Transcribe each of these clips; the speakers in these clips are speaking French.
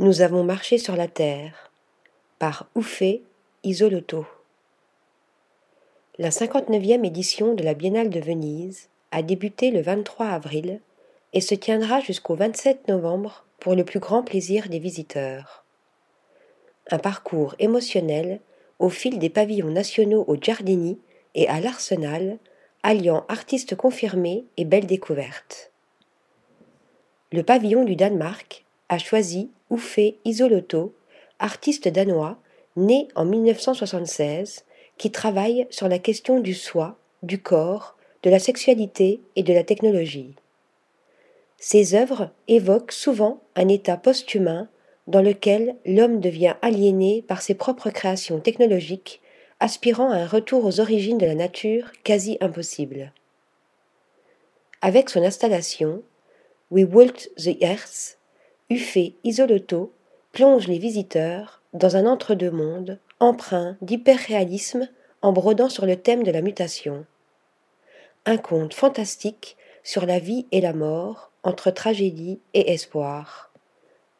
Nous avons marché sur la terre par Oufé Isoloto. La 59e édition de la Biennale de Venise a débuté le 23 avril et se tiendra jusqu'au 27 novembre pour le plus grand plaisir des visiteurs. Un parcours émotionnel au fil des pavillons nationaux au Giardini et à l'Arsenal, alliant artistes confirmés et belles découvertes. Le pavillon du Danemark a choisi Uffe Isolotto, artiste danois né en 1976, qui travaille sur la question du soi, du corps, de la sexualité et de la technologie. Ses œuvres évoquent souvent un état post-humain dans lequel l'homme devient aliéné par ses propres créations technologiques, aspirant à un retour aux origines de la nature quasi impossible. Avec son installation We Walked the Earth, Uffé Isolotto plonge les visiteurs dans un entre-deux-mondes empreint d'hyperréalisme en brodant sur le thème de la mutation. Un conte fantastique sur la vie et la mort entre tragédie et espoir.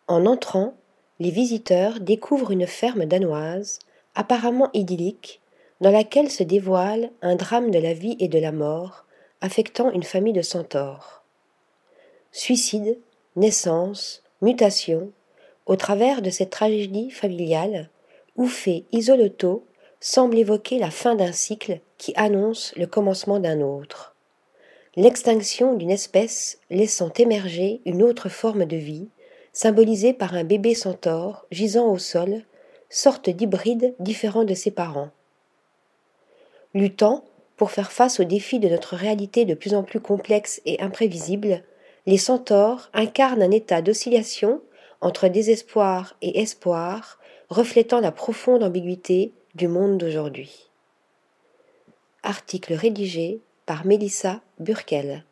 En entrant, les visiteurs découvrent une ferme danoise, apparemment idyllique, dans laquelle se dévoile un drame de la vie et de la mort affectant une famille de centaures. Suicide, naissance, mutation, au travers de cette tragédie familiale, Oufé Isoloto semble évoquer la fin d'un cycle qui annonce le commencement d'un autre. L'extinction d'une espèce laissant émerger une autre forme de vie, symbolisée par un bébé centaure gisant au sol, sorte d'hybride différent de ses parents. Luttant pour faire face aux défis de notre réalité de plus en plus complexe et imprévisible, les centaures incarnent un état d'oscillation entre désespoir et espoir, reflétant la profonde ambiguïté du monde d'aujourd'hui. Article rédigé par Mélissa Burkel.